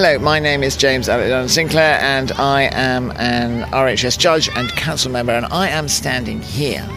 Hello, my name is James Alexander Sinclair, and I am an RHS judge and council member, and I am standing here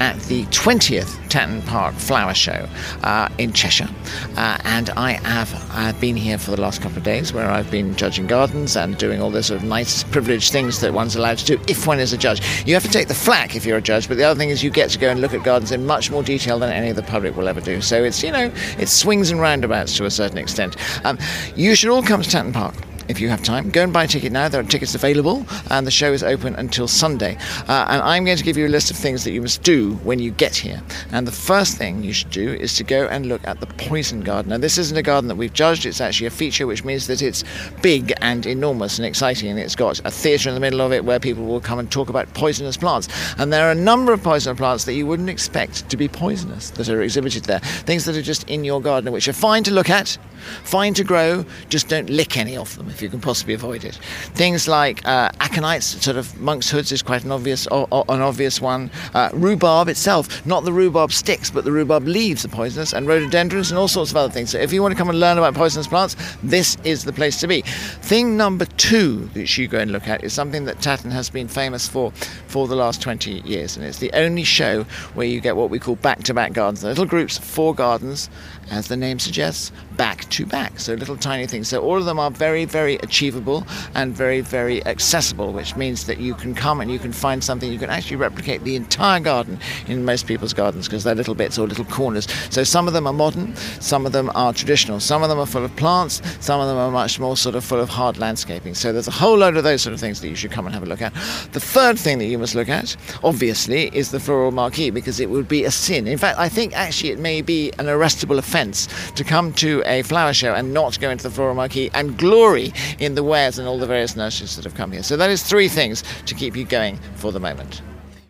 at the 20th Tatton Park Flower Show uh, in Cheshire. Uh, and I have I've been here for the last couple of days where I've been judging gardens and doing all those sort of nice privileged things that one's allowed to do if one is a judge. You have to take the flack if you're a judge, but the other thing is you get to go and look at gardens in much more detail than any of the public will ever do. So it's, you know, it swings and roundabouts to a certain extent. Um, you should all come to Tatton Park if you have time. Go and buy a ticket now. There are tickets available, and the show is open until Sunday. Uh, and I'm going to give you a list of things that you must do when you get here. And the first thing you should do is to go and look at the poison garden. Now, this isn't a garden that we've judged, it's actually a feature, which means that it's big and enormous and exciting. And it's got a theatre in the middle of it where people will come and talk about poisonous plants. And there are a number of poisonous plants that you wouldn't expect to be poisonous that are exhibited there. Things that are just in your garden, which are fine to look at, fine to grow, just don't lick any of them if you can possibly avoid it. Things like uh, aconites, sort of monk's hoods is quite an obvious, an obvious one. Uh, rhubarb itself, not the rhubarb sticks, but the rhubarb leaves are poisonous, and rhododendrons and all sorts of other things. So if you want to come and learn about poisonous plants, this is the place to be. Thing number two that you go and look at is something that Tatton has been famous for for the last 20 years, and it's the only show where you get what we call back-to-back gardens. Little groups, four gardens, as the name suggests, back to back. So little tiny things. So all of them are very, very achievable and very, very accessible, which means that you can come and you can find something. You can actually replicate the entire garden in most people's gardens because they're little bits or little corners. So some of them are modern, some of them are traditional, some of them are full of plants, some of them are much more sort of full of hard landscaping. So there's a whole load of those sort of things that you should come and have a look at. The third thing that you must look at, obviously, is the floral marquee because it would be a sin. In fact, I think actually it may be an arrestable offence to come to a flower show and not go into the floral marquee and glory in the wares and all the various nurseries that have come here. So that is three things to keep you going for the moment.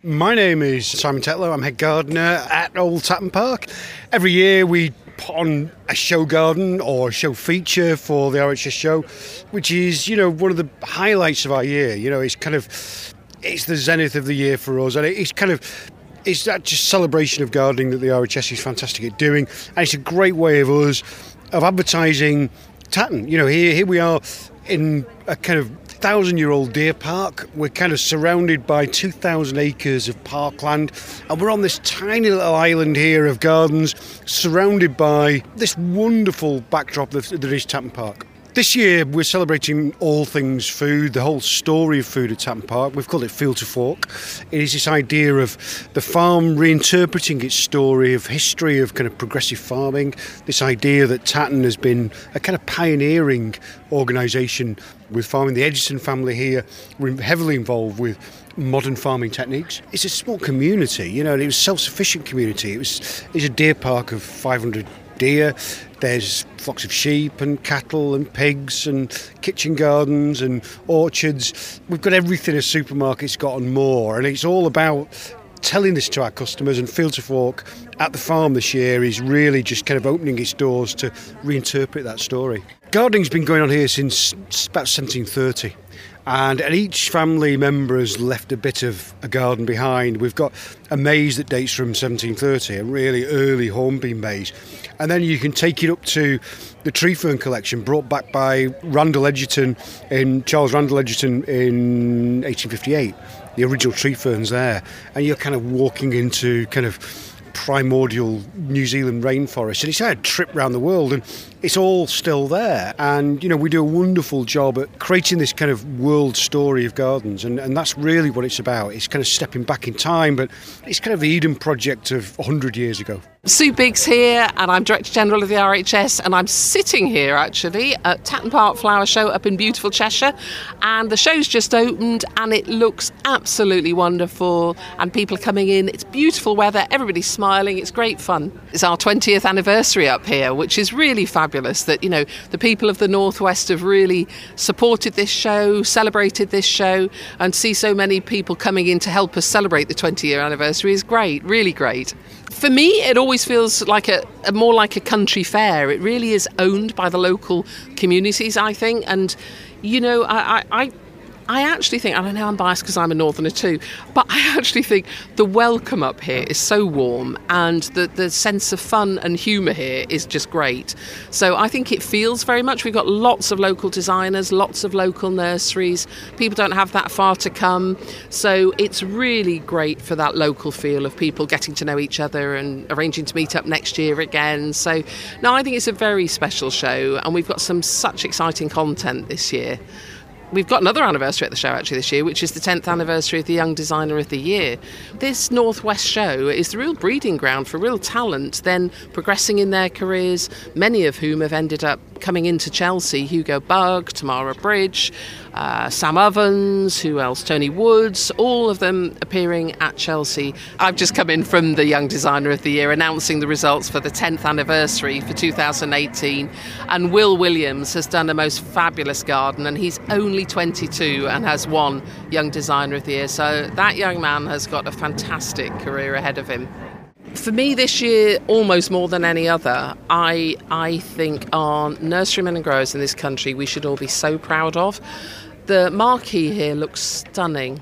My name is Simon Tetlow. I'm head gardener at Old Tatton Park. Every year we put on a show garden or a show feature for the RHS show, which is, you know, one of the highlights of our year. You know, it's kind of it's the zenith of the year for us, and it's kind of it's that just celebration of gardening that the RHS is fantastic at doing, and it's a great way of us of advertising Tatton. You know, here here we are in a kind of thousand year old deer park. We're kind of surrounded by 2,000 acres of parkland, and we're on this tiny little island here of gardens, surrounded by this wonderful backdrop that, is Tatton Park. This year we're celebrating all things food, the whole story of food at Tatton Park. We've called it Field to Fork. It is this idea of the farm reinterpreting its story of history of kind of progressive farming, this idea that Tatton has been a kind of pioneering organisation with farming. The Egerton family here were heavily involved with modern farming techniques. It's a small community, you know, and it was a self-sufficient community. It was it's a deer park of 500 deer. There's flocks of sheep and cattle and pigs and kitchen gardens and orchards. We've got everything a supermarket's got and more, and it's all about telling this to our customers. And Field to Fork at the farm this year is really just kind of opening its doors to reinterpret that story. Gardening's been going on here since about 1730 And, each family member has left a bit of a garden behind. We've got a maze that dates from 1730, a really early hornbeam maze. And then you can take it up to the tree fern collection brought back by Randall Egerton in Charles Randall Egerton in 1858. The original tree ferns there, and you're kind of walking into kind of primordial New Zealand rainforest. And it's had a trip around the world, and it's all still there. And, you know, we do a wonderful job at creating this kind of world story of gardens. And, and that's really what it's about. It's kind of stepping back in time, but it's kind of the Eden project of 100 years ago. Sue Biggs here, and I'm Director General of the RHS, and I'm sitting here actually at Tatton Park Flower Show up in beautiful Cheshire. And the show's just opened, and it looks absolutely wonderful. And people are coming in. It's beautiful weather. Everybody's smiling. It's great fun. It's our 20th anniversary up here, which is really fabulous. That you know the people of the northwest have really supported this show, celebrated this show, and see so many people coming in to help us celebrate the 20 year anniversary is great. Really great. For me, it always feels like a, a, more like a country fair. It really is owned by the local communities, I think. And you know, I, I, I actually think, and I know I'm biased because I'm a northerner too, but I actually think the welcome up here is so warm and the, the sense of fun and humour here is just great. So I think it feels very much, we've got lots of local designers, lots of local nurseries. People don't have that far to come. So it's really great for that local feel of people getting to know each other and arranging to meet up next year again. So, no, I think it's a very special show and we've got some such exciting content this year we've got another anniversary at the show actually this year, which is the 10th anniversary of the Young Designer of the Year. This Northwest show is the real breeding ground for real talent, then progressing in their careers, many of whom have ended up coming into Chelsea Hugo Bugg, Tamara Bridge, uh, Sam Ovens, who else? Tony Woods, all of them appearing at Chelsea. I've just come in from the Young Designer of the Year announcing the results for the 10th anniversary for 2018. And Will Williams has done a most fabulous garden, and he's only 22 and has won Young Designer of the Year. So that young man has got a fantastic career ahead of him. For me this year, almost more than any other, I I think our nurserymen and growers in this country we should all be so proud of. The marquee here looks stunning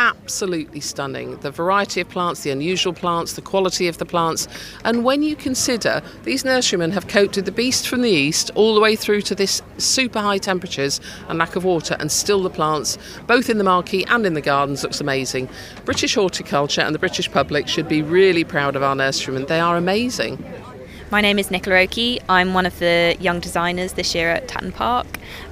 absolutely stunning. The variety of plants, the unusual plants, the quality of the plants. And when you consider these nurserymen have with the beast from the east all the way through to this super high temperatures and lack of water, and still the plants, both in the marquee and in the gardens, looks amazing. British horticulture and the British public should be really proud of our nurserymen. They are amazing. My name is Nicola Oakey. I'm one of the young designers this year at Tatton Park,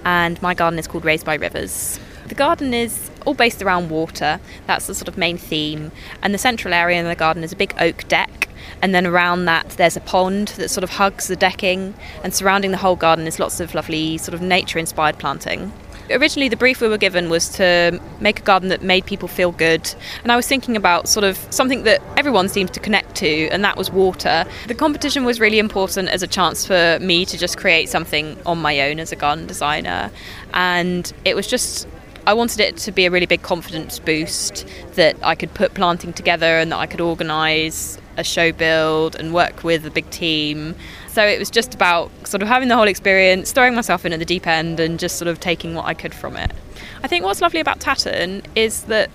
and my garden is called Raised by Rivers. The garden is all based around water, that's the sort of main theme, and the central area in the garden is a big oak deck. And then around that, there's a pond that sort of hugs the decking, and surrounding the whole garden is lots of lovely, sort of nature inspired planting. Originally the brief we were given was to make a garden that made people feel good. And i was thinking about sort of something that everyone seems to connect to and that was water. The competition was really important as a chance for me to just create something on my own as a garden designer. And it was just I wanted it to be a really big confidence boost that I could put planting together and that I could organise a show build and work with a big team so it was just about sort of having the whole experience, throwing myself in at the deep end, and just sort of taking what I could from it. I think what's lovely about Tatton is that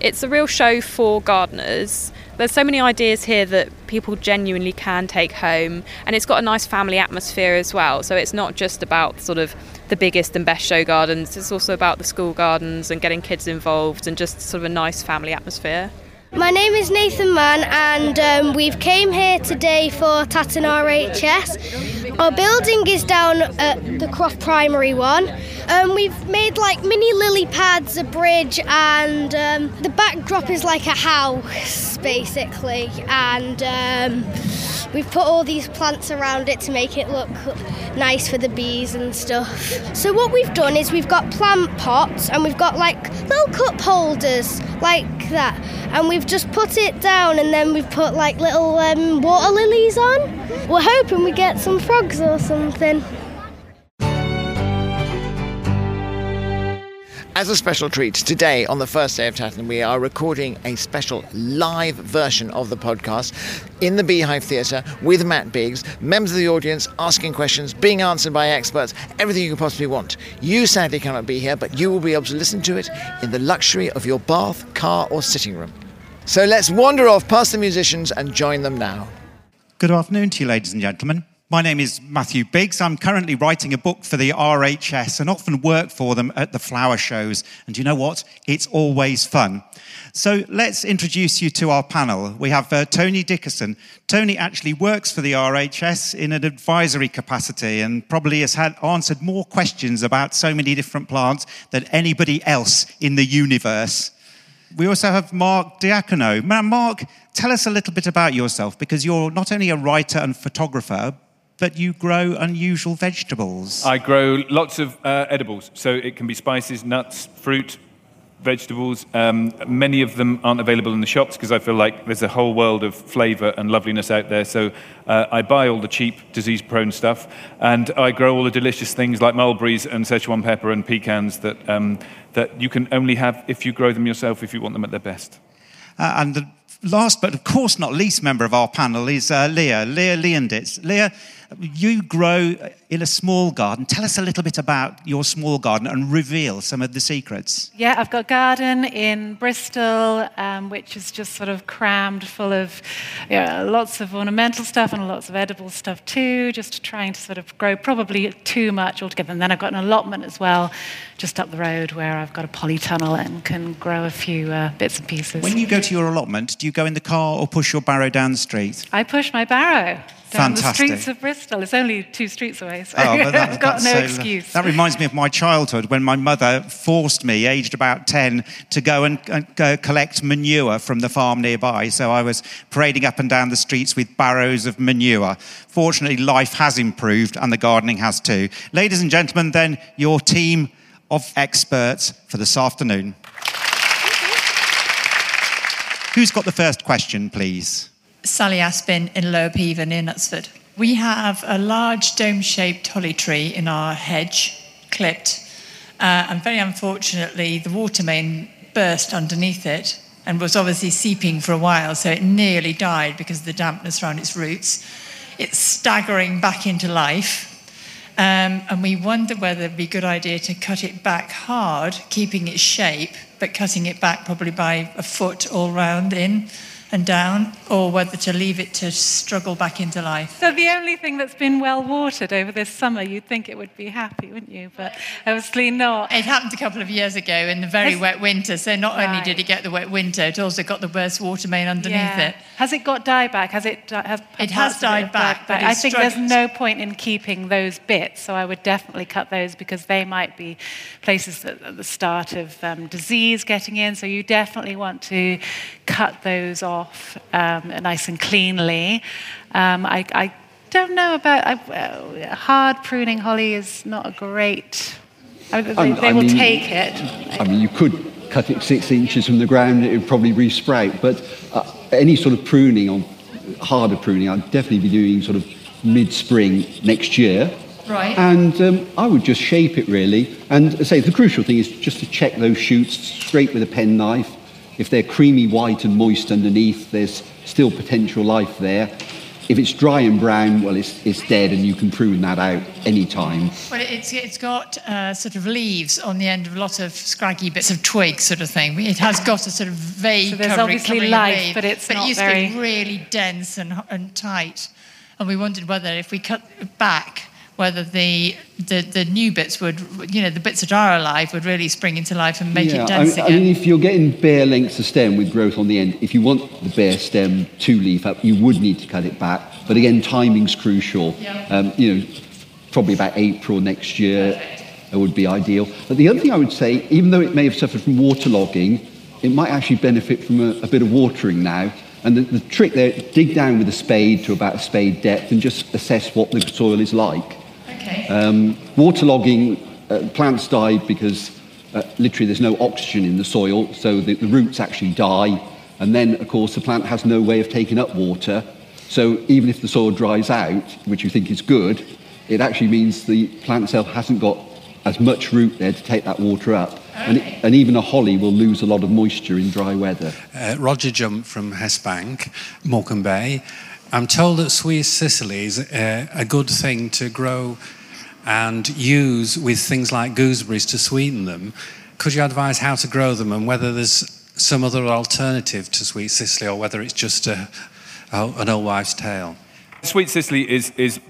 it's a real show for gardeners. There's so many ideas here that people genuinely can take home, and it's got a nice family atmosphere as well. So it's not just about sort of the biggest and best show gardens, it's also about the school gardens and getting kids involved and just sort of a nice family atmosphere. My name is Nathan Mann, and um, we've came here today for Tatton RHS. Our building is down at the Croft Primary one. Um, we've made like mini lily pads, a bridge, and um, the backdrop is like a house basically, and um, we've put all these plants around it to make it look nice for the bees and stuff. So what we've done is we've got plant pots and we've got like little cup holders like that, and we've just put it down and then we've put like little um, water lilies on. We're hoping we get some frogs or something. As a special treat, today on the first day of Tatton, we are recording a special live version of the podcast in the Beehive Theatre with Matt Biggs, members of the audience asking questions, being answered by experts, everything you could possibly want. You sadly cannot be here, but you will be able to listen to it in the luxury of your bath, car, or sitting room. So let's wander off past the musicians and join them now. Good afternoon to you, ladies and gentlemen. My name is Matthew Biggs. I'm currently writing a book for the RHS and often work for them at the flower shows. And you know what? It's always fun. So let's introduce you to our panel. We have uh, Tony Dickerson. Tony actually works for the RHS in an advisory capacity and probably has had answered more questions about so many different plants than anybody else in the universe. We also have Mark Diacono. Mark, tell us a little bit about yourself because you're not only a writer and photographer, that you grow unusual vegetables. I grow lots of uh, edibles, so it can be spices, nuts, fruit, vegetables. Um, many of them aren't available in the shops because I feel like there's a whole world of flavour and loveliness out there. So uh, I buy all the cheap, disease prone stuff, and I grow all the delicious things like mulberries and Szechuan pepper and pecans that, um, that you can only have if you grow them yourself if you want them at their best. Uh, and the last but of course not least member of our panel is uh, Leah, Leah Leonditz. Leah, you grow in a small garden. Tell us a little bit about your small garden and reveal some of the secrets. Yeah, I've got a garden in Bristol, um, which is just sort of crammed full of lots of ornamental stuff and lots of edible stuff too, just trying to sort of grow probably too much altogether. And then I've got an allotment as well, just up the road where I've got a polytunnel and can grow a few uh, bits and pieces. When you go to your allotment, do you go in the car or push your barrow down the street? I push my barrow down Fantastic. the streets of Bristol. It's only two streets away, so Oh, that- I've got no so- excuse. That reminds me of my childhood when my mother forced me, aged about 10, to go and, and go collect manure from the farm nearby. So I was parading up and down the streets with barrows of manure. Fortunately, life has improved and the gardening has too. Ladies and gentlemen, then, your team of experts for this afternoon. Who's got the first question, please? Sally Aspin in Lower Peover near Knutsford. We have a large dome shaped holly tree in our hedge, clipped, uh, and very unfortunately, the water main burst underneath it and was obviously seeping for a while, so it nearly died because of the dampness around its roots. It's staggering back into life. Um, and we wonder whether it'd be a good idea to cut it back hard, keeping its shape, but cutting it back probably by a foot all round in and down, or whether to leave it to struggle back into life. So the only thing that's been well watered over this summer, you'd think it would be happy, wouldn't you? But obviously not. It happened a couple of years ago in the very Has- wet winter, so not only Right. did it get the wet winter, it also got the worst water main underneath Yeah. it. Has it got dieback? Has it? Have, It has died back, but I think there's no point in keeping those bits, so I would definitely cut those because they might be places that at the start of um, disease getting in. So you definitely want to cut those off um, nice and cleanly. Um, I, I don't know about I, uh, hard pruning holly is not a great. I mean, they, Um, they I will mean- take it. I mean, you could cut it six inches from the ground, it would probably resprout. But uh, any sort of pruning or harder pruning, I'd definitely be doing sort of mid-spring next year. Right. And um, I would just shape it really. And say the crucial thing is just to check those shoots, scrape with a penknife. If they're creamy white and moist underneath, there's still potential life there. If it's dry and brown, well, it's, it's dead and you can prune that out any time. Well, it's, it's got uh, sort of leaves on the end of a lot of scraggy bits of twig, sort of thing. It has got a sort of vague So there's covering, obviously covering life, leaf, but it's but not it used very- to be really dense and, and tight. And we wondered whether if we cut back, whether the, the, the new bits would, you know, the bits that are alive would really spring into life and make yeah, it I dense mean, I again. mean, if you're getting bare lengths of stem with growth on the end, if you want the bare stem to leaf up, you would need to cut it back. But again, timing's crucial. Yeah. Um, you know, probably about April next year it would be ideal. But the other thing I would say, even though it may have suffered from waterlogging, it might actually benefit from a, a bit of watering now. And the, the trick there, dig down with a spade to about a spade depth and just assess what the soil is like. Okay. Um, waterlogging, uh, plants die because uh, literally there's no oxygen in the soil, so the, the roots actually die. And then, of course, the plant has no way of taking up water. So even if the soil dries out, which you think is good, it actually means the plant itself hasn't got as much root there to take that water up. And, it, and even a holly will lose a lot of moisture in dry weather. Uh, Roger Jump from Hest Bank, Morecambe Bay. I'm told that sweet Cicely is a, a good thing to grow and use with things like gooseberries to sweeten them. Could you advise how to grow them and whether there's some other alternative to sweet Cicely or whether it's just a, a, an old wives' tale? Sweet Cicely is, is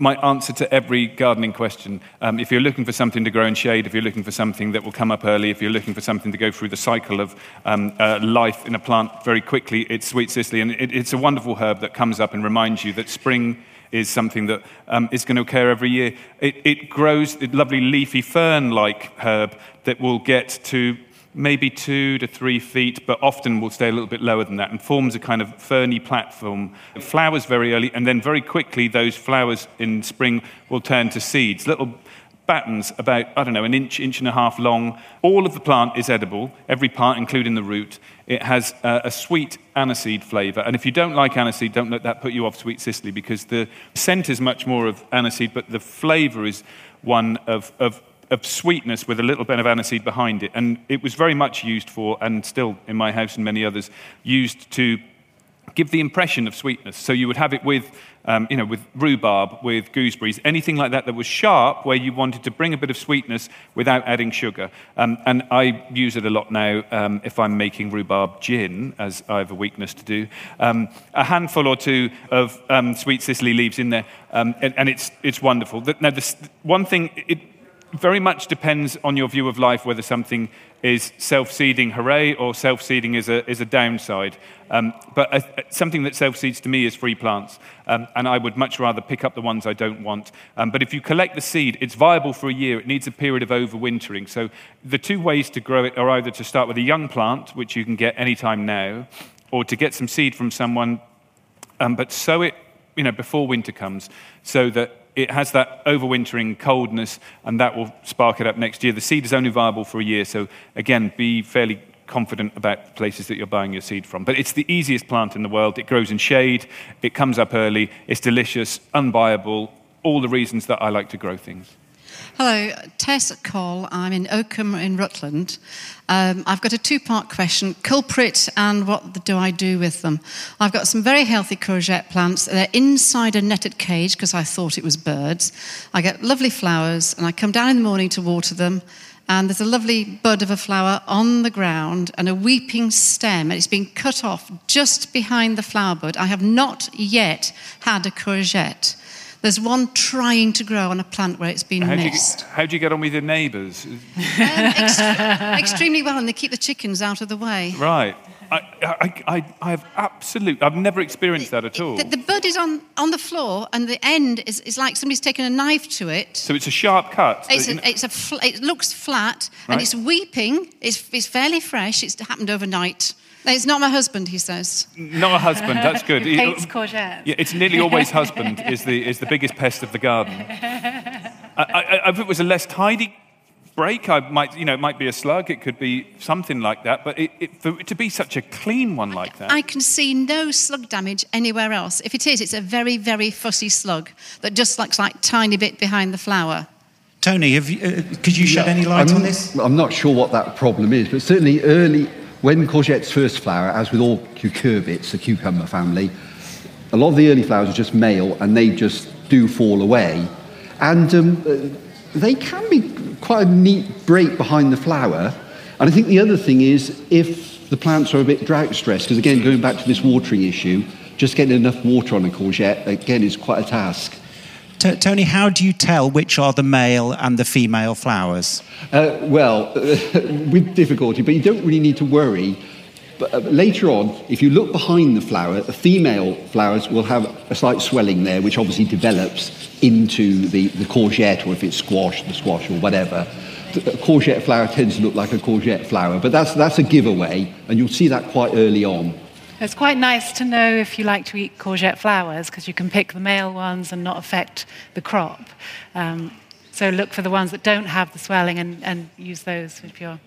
my answer to every gardening question. Um, if you're looking for something to grow in shade, if you're looking for something that will come up early, if you're looking for something to go through the cycle of um, uh, life in a plant very quickly, it's Sweet Cicely. And it, it's a wonderful herb that comes up and reminds you that spring is something that um, is going to occur every year. It, it grows a lovely leafy fern like herb that will get to maybe two to three feet, but often will stay a little bit lower than that and forms a kind of ferny platform. It flowers very early, and then very quickly, those flowers in spring will turn to seeds. Little battens about, I don't know, an inch, inch and a half long. All of the plant is edible, every part, including the root. It has a, sweet aniseed flavour. And if you don't like aniseed, don't let that put you off sweet Cicely because the scent is much more of aniseed, but the flavour is one of, of of sweetness with a little bit of aniseed behind it. And it was very much used for, and still in my house and many others, used to give the impression of sweetness. So you would have it with, um, you know, with rhubarb, with gooseberries, anything like that that was sharp, where you wanted to bring a bit of sweetness without adding sugar. Um, and I use it a lot now um, if I'm making rhubarb gin, as I have a weakness to do. Um, a handful or two of um, sweet Cicely leaves in there, um, and, and, it's it's wonderful. Now, this, one thing. It, very much depends on your view of life whether something is self seeding, hooray, or self seeding is a, is a downside. Um, but uh, something that self seeds to me is free plants, um, and I would much rather pick up the ones I don't want. Um, but if you collect the seed, it's viable for a year. It needs a period of overwintering. So the two ways to grow it are either to start with a young plant, which you can get anytime now, or to get some seed from someone, um, but sow it you know, before winter comes so that it has that overwintering coldness, and that will spark it up next year. The seed is only viable for a year, so again, be fairly confident about places that you're buying your seed from. But it's the easiest plant in the world. It grows in shade, it comes up early, it's delicious, unbuyable, all the reasons that I like to grow things. Hello, Tess Cole. I'm in Oakham in Rutland. Um, I've got a two part question culprit and what do I do with them? I've got some very healthy courgette plants. They're inside a netted cage because I thought it was birds. I get lovely flowers and I come down in the morning to water them. And there's a lovely bud of a flower on the ground and a weeping stem, and it's been cut off just behind the flower bud. I have not yet had a courgette. There's one trying to grow on a plant where it's been how missed. Do you, how do you get on with your neighbours? Um, ex- extremely well, and they keep the chickens out of the way. Right. I, I, I, I have absolute. I've never experienced that at all. The, the, bud is on, on the floor, and the end is, is like somebody's taken a knife to it. So it's a sharp cut. It's a, it's a fl- it looks flat, right. and it's weeping. It's, it's fairly fresh. It's happened overnight. It's not my husband, he says. Not a husband, that's good. he hates courgette. Yeah, it's nearly always husband is the, is the biggest pest of the garden. I, I, if it was a less tidy break, I might, you know, it might be a slug, it could be something like that, but it, it, for it to be such a clean one like that. I can see no slug damage anywhere else. If it is, it's a very, very fussy slug that just looks like tiny bit behind the flower. Tony, you, uh, could you shed yeah, any light I'm, on this? I'm not sure what that problem is, but certainly early, when courgettes first flower, as with all cucurbits, the cucumber family, a lot of the early flowers are just male and they just do fall away. And um, they can be quite a neat break behind the flower. And I think the other thing is if the plants are a bit drought stressed, because again, going back to this watering issue, just getting enough water on a courgette, again, is quite a task. T- Tony, how do you tell which are the male and the female flowers? Uh, well, with difficulty, but you don't really need to worry. But uh, later on, if you look behind the flower, the female flowers will have a slight swelling there, which obviously develops into the, the courgette, or if it's squash, the squash, or whatever. The courgette flower tends to look like a courgette flower, but that's, that's a giveaway, and you'll see that quite early on. It's quite nice to know if you like to eat courgette flowers because you can pick the male ones and not affect the crop. Um, so look for the ones that don't have the swelling and, and use those if you're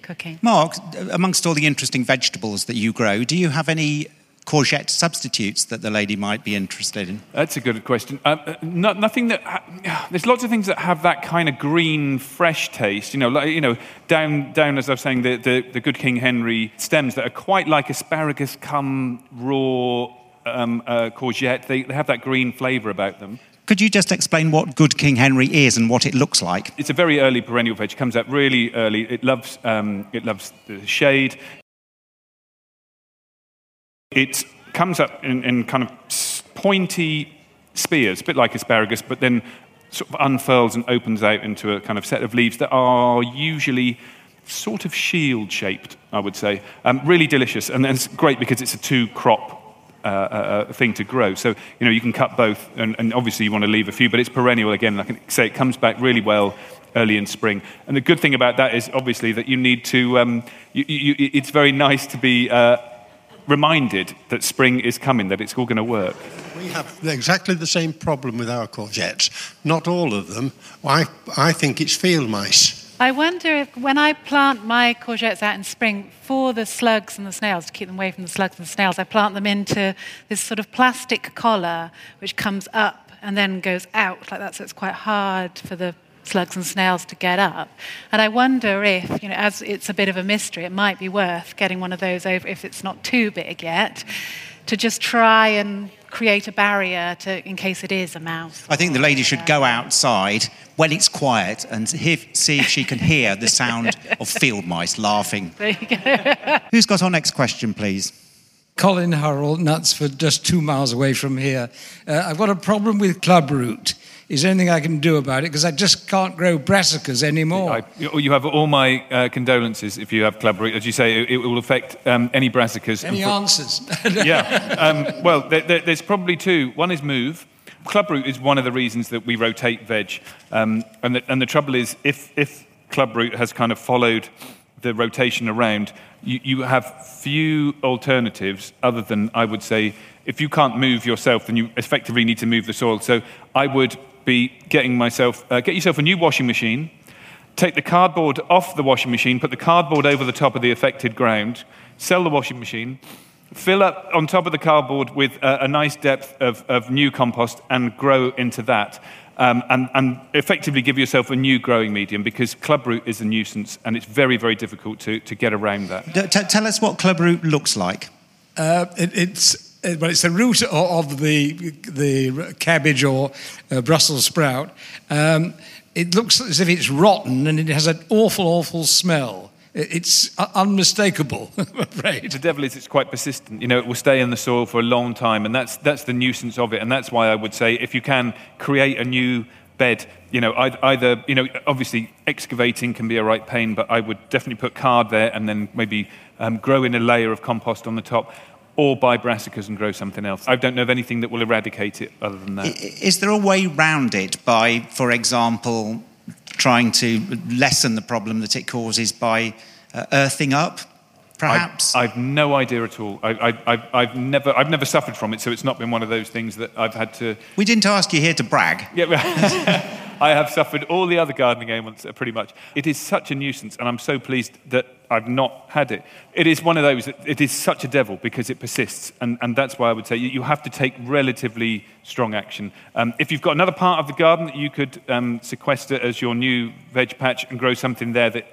cooking. Mark, amongst all the interesting vegetables that you grow, do you have any courgette substitutes that the lady might be interested in? That's a good question. Um, uh, no, nothing that ha- there's lots of things that have that kind of green, fresh taste. You know, like, you know, down down as I was saying, the, the, the Good King Henry stems that are quite like asparagus, come raw um, uh, courgette. They, they have that green flavour about them. Could you just explain what Good King Henry is and what it looks like? It's a very early perennial veg. It comes out really early. It loves um, it loves the shade. It comes up in, in kind of pointy spears, a bit like asparagus, but then sort of unfurls and opens out into a kind of set of leaves that are usually sort of shield shaped, I would say. Um, really delicious, and it's great because it's a two crop uh, uh, thing to grow. So, you know, you can cut both, and, and, obviously you want to leave a few, but it's perennial again. Like I say, it comes back really well early in spring. And the good thing about that is obviously that you need to, um, you, you, it's very nice to be uh, reminded that spring is coming, that it's all going to work. We have exactly the same problem with our courgettes. Not all of them. I, I think it's field mice. I wonder if when I plant my courgettes out in spring for the slugs and the snails, to keep them away from the slugs and the snails, I plant them into this sort of plastic collar which comes up and then goes out like that, so it's quite hard for the slugs and snails to get up. And I wonder if, you know, as it's a bit of a mystery, it might be worth getting one of those over if it's not too big yet, to just try and create a barrier to, in case it is a mouse. I think the lady should go outside when it's quiet and hear, see if she can hear the sound of field mice laughing. There you go. Who's got our next question, please? Colin Hurrell, Knutsford, just two miles away from here. Uh, I've got a problem with clubroot. Is there anything I can do about it? Because I just can't grow brassicas anymore. I, you have all my uh, condolences if you have clubroot. As you say, it, it will affect um, any brassicas. Any answers? yeah. Um, well, there, there, there's probably two. One is move. Clubroot is one of the reasons that we rotate veg. Um, and, the, and the trouble is, if, if clubroot has kind of followed the rotation around, you, you have few alternatives other than, I would say, if you can't move yourself, then you effectively need to move the soil. So I would be getting myself, uh, get yourself a new washing machine, take the cardboard off the washing machine, put the cardboard over the top of the affected ground, sell the washing machine, fill up on top of the cardboard with a, a nice depth of, of, new compost and grow into that. Um, and, and, effectively give yourself a new growing medium because clubroot is a nuisance and it's very, very difficult to, to get around that. T- tell us what clubroot looks like. Uh, it, it's uh, well, it's the root of the, the cabbage or uh, Brussels sprout. Um, it looks as if it's rotten and it has an awful, awful smell. It's unmistakable, I'm afraid. The devil is it's quite persistent. You know, it will stay in the soil for a long time, and that's, that's the nuisance of it. And that's why I would say if you can create a new bed, you know, either, you know, obviously excavating can be a right pain, but I would definitely put card there and then maybe um, grow in a layer of compost on the top or buy brassicas and grow something else. I don't know of anything that will eradicate it other than that. Is there a way round it by, for example, trying to lessen the problem that it causes by uh, earthing up? Perhaps I, have no idea at all. I, have never, I've never suffered from it, so it's not been one of those things that I've had to. We didn't ask you here to brag. Yeah, I have suffered all the other gardening ailments uh, pretty much. It is such a nuisance, and I'm so pleased that I've not had it. It is one of those, it is such a devil because it persists, and, and that's why I would say you, have to take relatively strong action. Um, if you've got another part of the garden that you could um, sequester as your new veg patch and grow something there that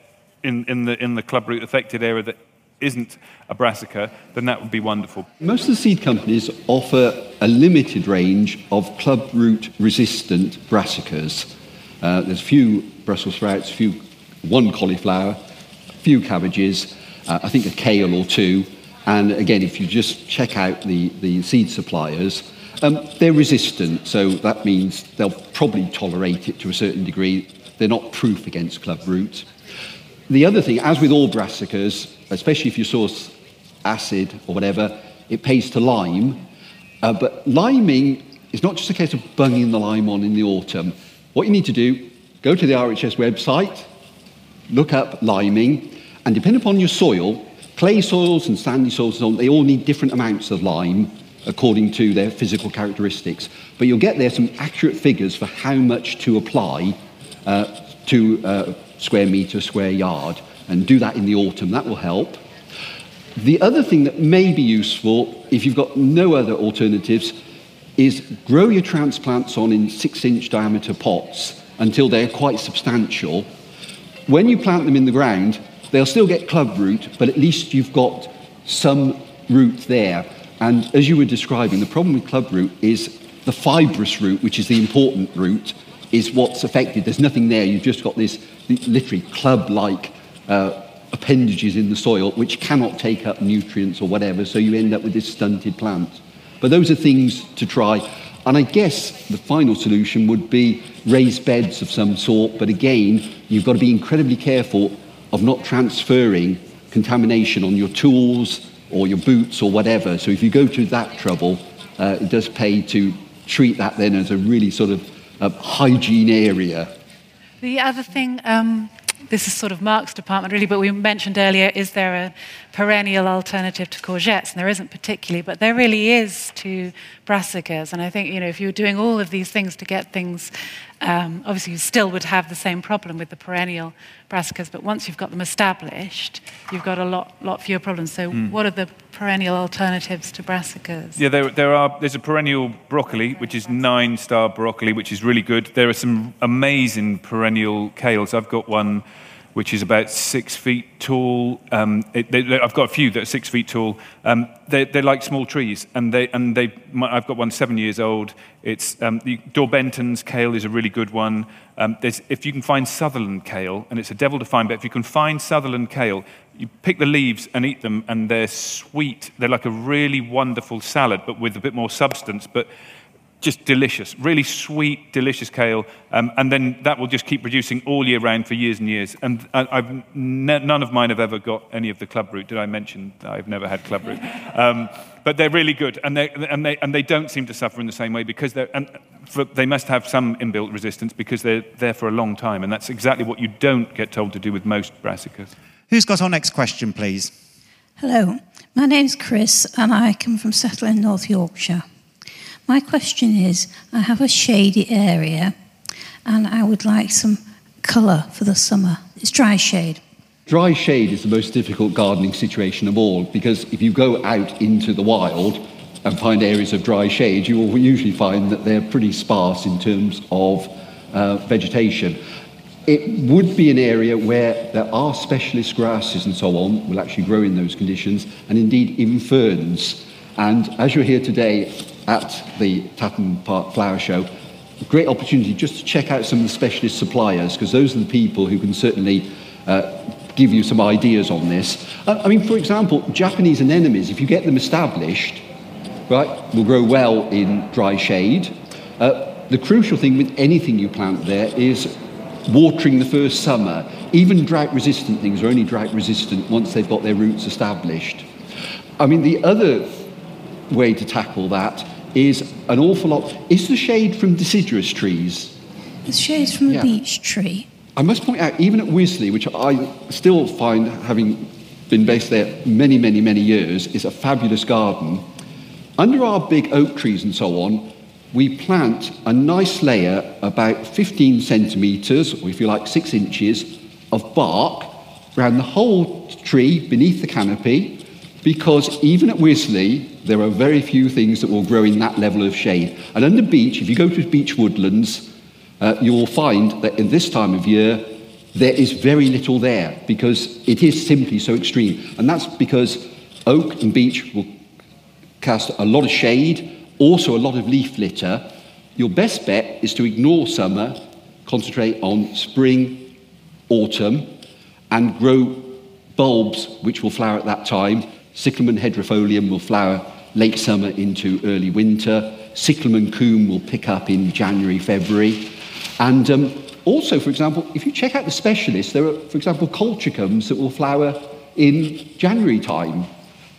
in, in, the, in the clubroot affected area that isn't a brassica, then that would be wonderful. Most of the seed companies offer a limited range of clubroot resistant brassicas. Uh, there's a few Brussels sprouts, few, one cauliflower, few cabbages, uh, I think a kale or two. And again, if you just check out the, the seed suppliers, um, they're resistant, so that means they'll probably tolerate it to a certain degree. They're not proof against club clubroot. The other thing, as with all brassicas, especially if you source acid or whatever, it pays to lime. Uh, but liming is not just a case of bunging the lime on in the autumn. What you need to do, go to the RHS website, look up liming, and depending upon your soil, clay soils and sandy soils, and so on, they all need different amounts of lime according to their physical characteristics. But you'll get there some accurate figures for how much to apply uh, to uh, square metre, square yard, and do that in the autumn. That will help. The other thing that may be useful, if you've got no other alternatives, is grow your transplants on in six inch diameter pots until they're quite substantial. When you plant them in the ground, they'll still get club root, but at least you've got some root there. And as you were describing, the problem with club root is the fibrous root, which is the important root, is what's affected. There's nothing there. You've just got this literally club-like uh, appendages in the soil which cannot take up nutrients or whatever, so you end up with this stunted plant. But those are things to try. And I guess the final solution would be raised beds of some sort, but again, you've got to be incredibly careful of not transferring contamination on your tools or your boots or whatever. So if you go to that trouble, uh, it does pay to treat that then as a really sort of uh, hygiene area. The other thing, um, this is sort of Mark's department really, but we mentioned earlier, is there a perennial alternative to courgettes? And there isn't particularly, but there really is to brassicas. And I think, you know, if you're doing all of these things to get things, um, obviously you still would have the same problem with the perennial brassicas, but once you've got them established, you've got a lot, lot fewer problems. So mm. what are the perennial alternatives to brassicas? Yeah, there, there are, there's a perennial broccoli, which is nine-star broccoli, which is really good. There are some amazing perennial kales. I've got one which is about six feet tall. Um, it, they, they, I've got a few that are six feet tall. Um, they, are like small trees, and they and they. My, I've got one seven years old. It's um, the Daubenton's kale is a really good one. Um, if you can find Sutherland kale, and it's a devil to find, but if you can find Sutherland kale, you pick the leaves and eat them, and they're sweet. They're like a really wonderful salad, but with a bit more substance. But just delicious, really sweet, delicious kale. Um, and then that will just keep producing all year round for years and years. And I've none of mine have ever got any of the club root. Did I mention I've never had club root? Um, but they're really good, and they, and, they, and they don't seem to suffer in the same way because they're, and for, they must have some inbuilt resistance because they're there for a long time. And that's exactly what you don't get told to do with most brassicas. Who's got our next question, please? Hello, my name's Chris, and I come from Settle in North Yorkshire. My question is I have a shady area and I would like some colour for the summer. It's dry shade. Dry shade is the most difficult gardening situation of all because if you go out into the wild and find areas of dry shade, you will usually find that they're pretty sparse in terms of uh, vegetation. It would be an area where there are specialist grasses and so on will actually grow in those conditions, and indeed even ferns. And as you're here today, at the Tatton Park Flower Show, a great opportunity just to check out some of the specialist suppliers, because those are the people who can certainly uh, give you some ideas on this. Uh, I mean, for example, Japanese anemones, if you get them established, right, will grow well in dry shade. Uh, the crucial thing with anything you plant there is watering the first summer. Even drought-resistant things are only drought-resistant once they've got their roots established. I mean, the other way to tackle that is an awful lot. Is the shade from deciduous trees? The shade from yeah. a beech tree. I must point out, even at Wisley, which I still find, having been based there many, many, many years, is a fabulous garden. Under our big oak trees and so on, we plant a nice layer, about 15 centimetres, or if you like, six inches, of bark around the whole tree beneath the canopy, because even at Wisley, there are very few things that will grow in that level of shade. And under beech, if you go to beech woodlands, uh, you will find that in this time of year, there is very little there because it is simply so extreme. And that's because oak and beech will cast a lot of shade, also a lot of leaf litter. Your best bet is to ignore summer, concentrate on spring, autumn, and grow bulbs which will flower at that time. Cyclamen hederifolium will flower late summer into early winter. Cyclamen coum will pick up in January, February. And um, also, for example, if you check out the specialists, there are, for example, colchicums that will flower in January time.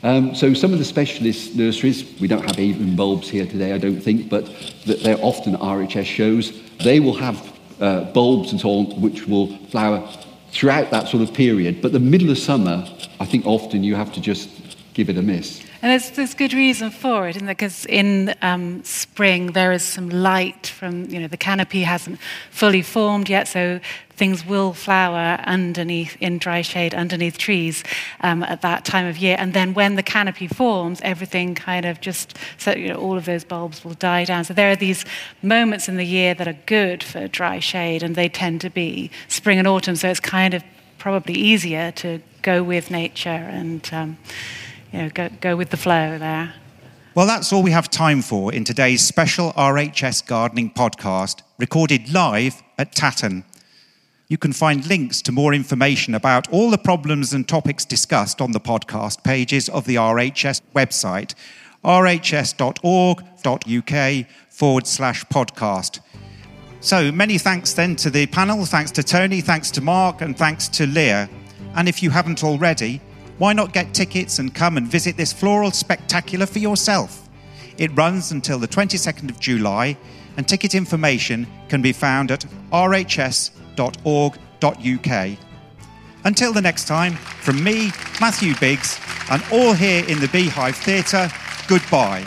Um, so some of the specialist nurseries, we don't have even bulbs here today, I don't think, but they're often RHS shows. They will have uh, bulbs and so on which will flower throughout that sort of period. But the middle of summer, I think often you have to just give it a miss. And there's, there's good reason for it, because in um, spring there is some light from, you know, the canopy hasn't fully formed yet, so things will flower underneath, in dry shade, underneath trees um, at that time of year. And then when the canopy forms, everything kind of just, so, you know, all of those bulbs will die down. So there are these moments in the year that are good for dry shade, and they tend to be spring and autumn, so it's kind of probably easier to go with nature and um, you know, go, go with the flow there. Well, that's all we have time for in today's special RHS gardening podcast, recorded live at Tatton. You can find links to more information about all the problems and topics discussed on the podcast pages of the RHS website, rhs.org.uk forward slash podcast. So many thanks then to the panel, thanks to Tony, thanks to Mark, and thanks to Leah. And if you haven't already, why not get tickets and come and visit this floral spectacular for yourself? It runs until the 22nd of July, and ticket information can be found at rhs.org.uk. Until the next time, from me, Matthew Biggs, and all here in the Beehive Theatre, goodbye.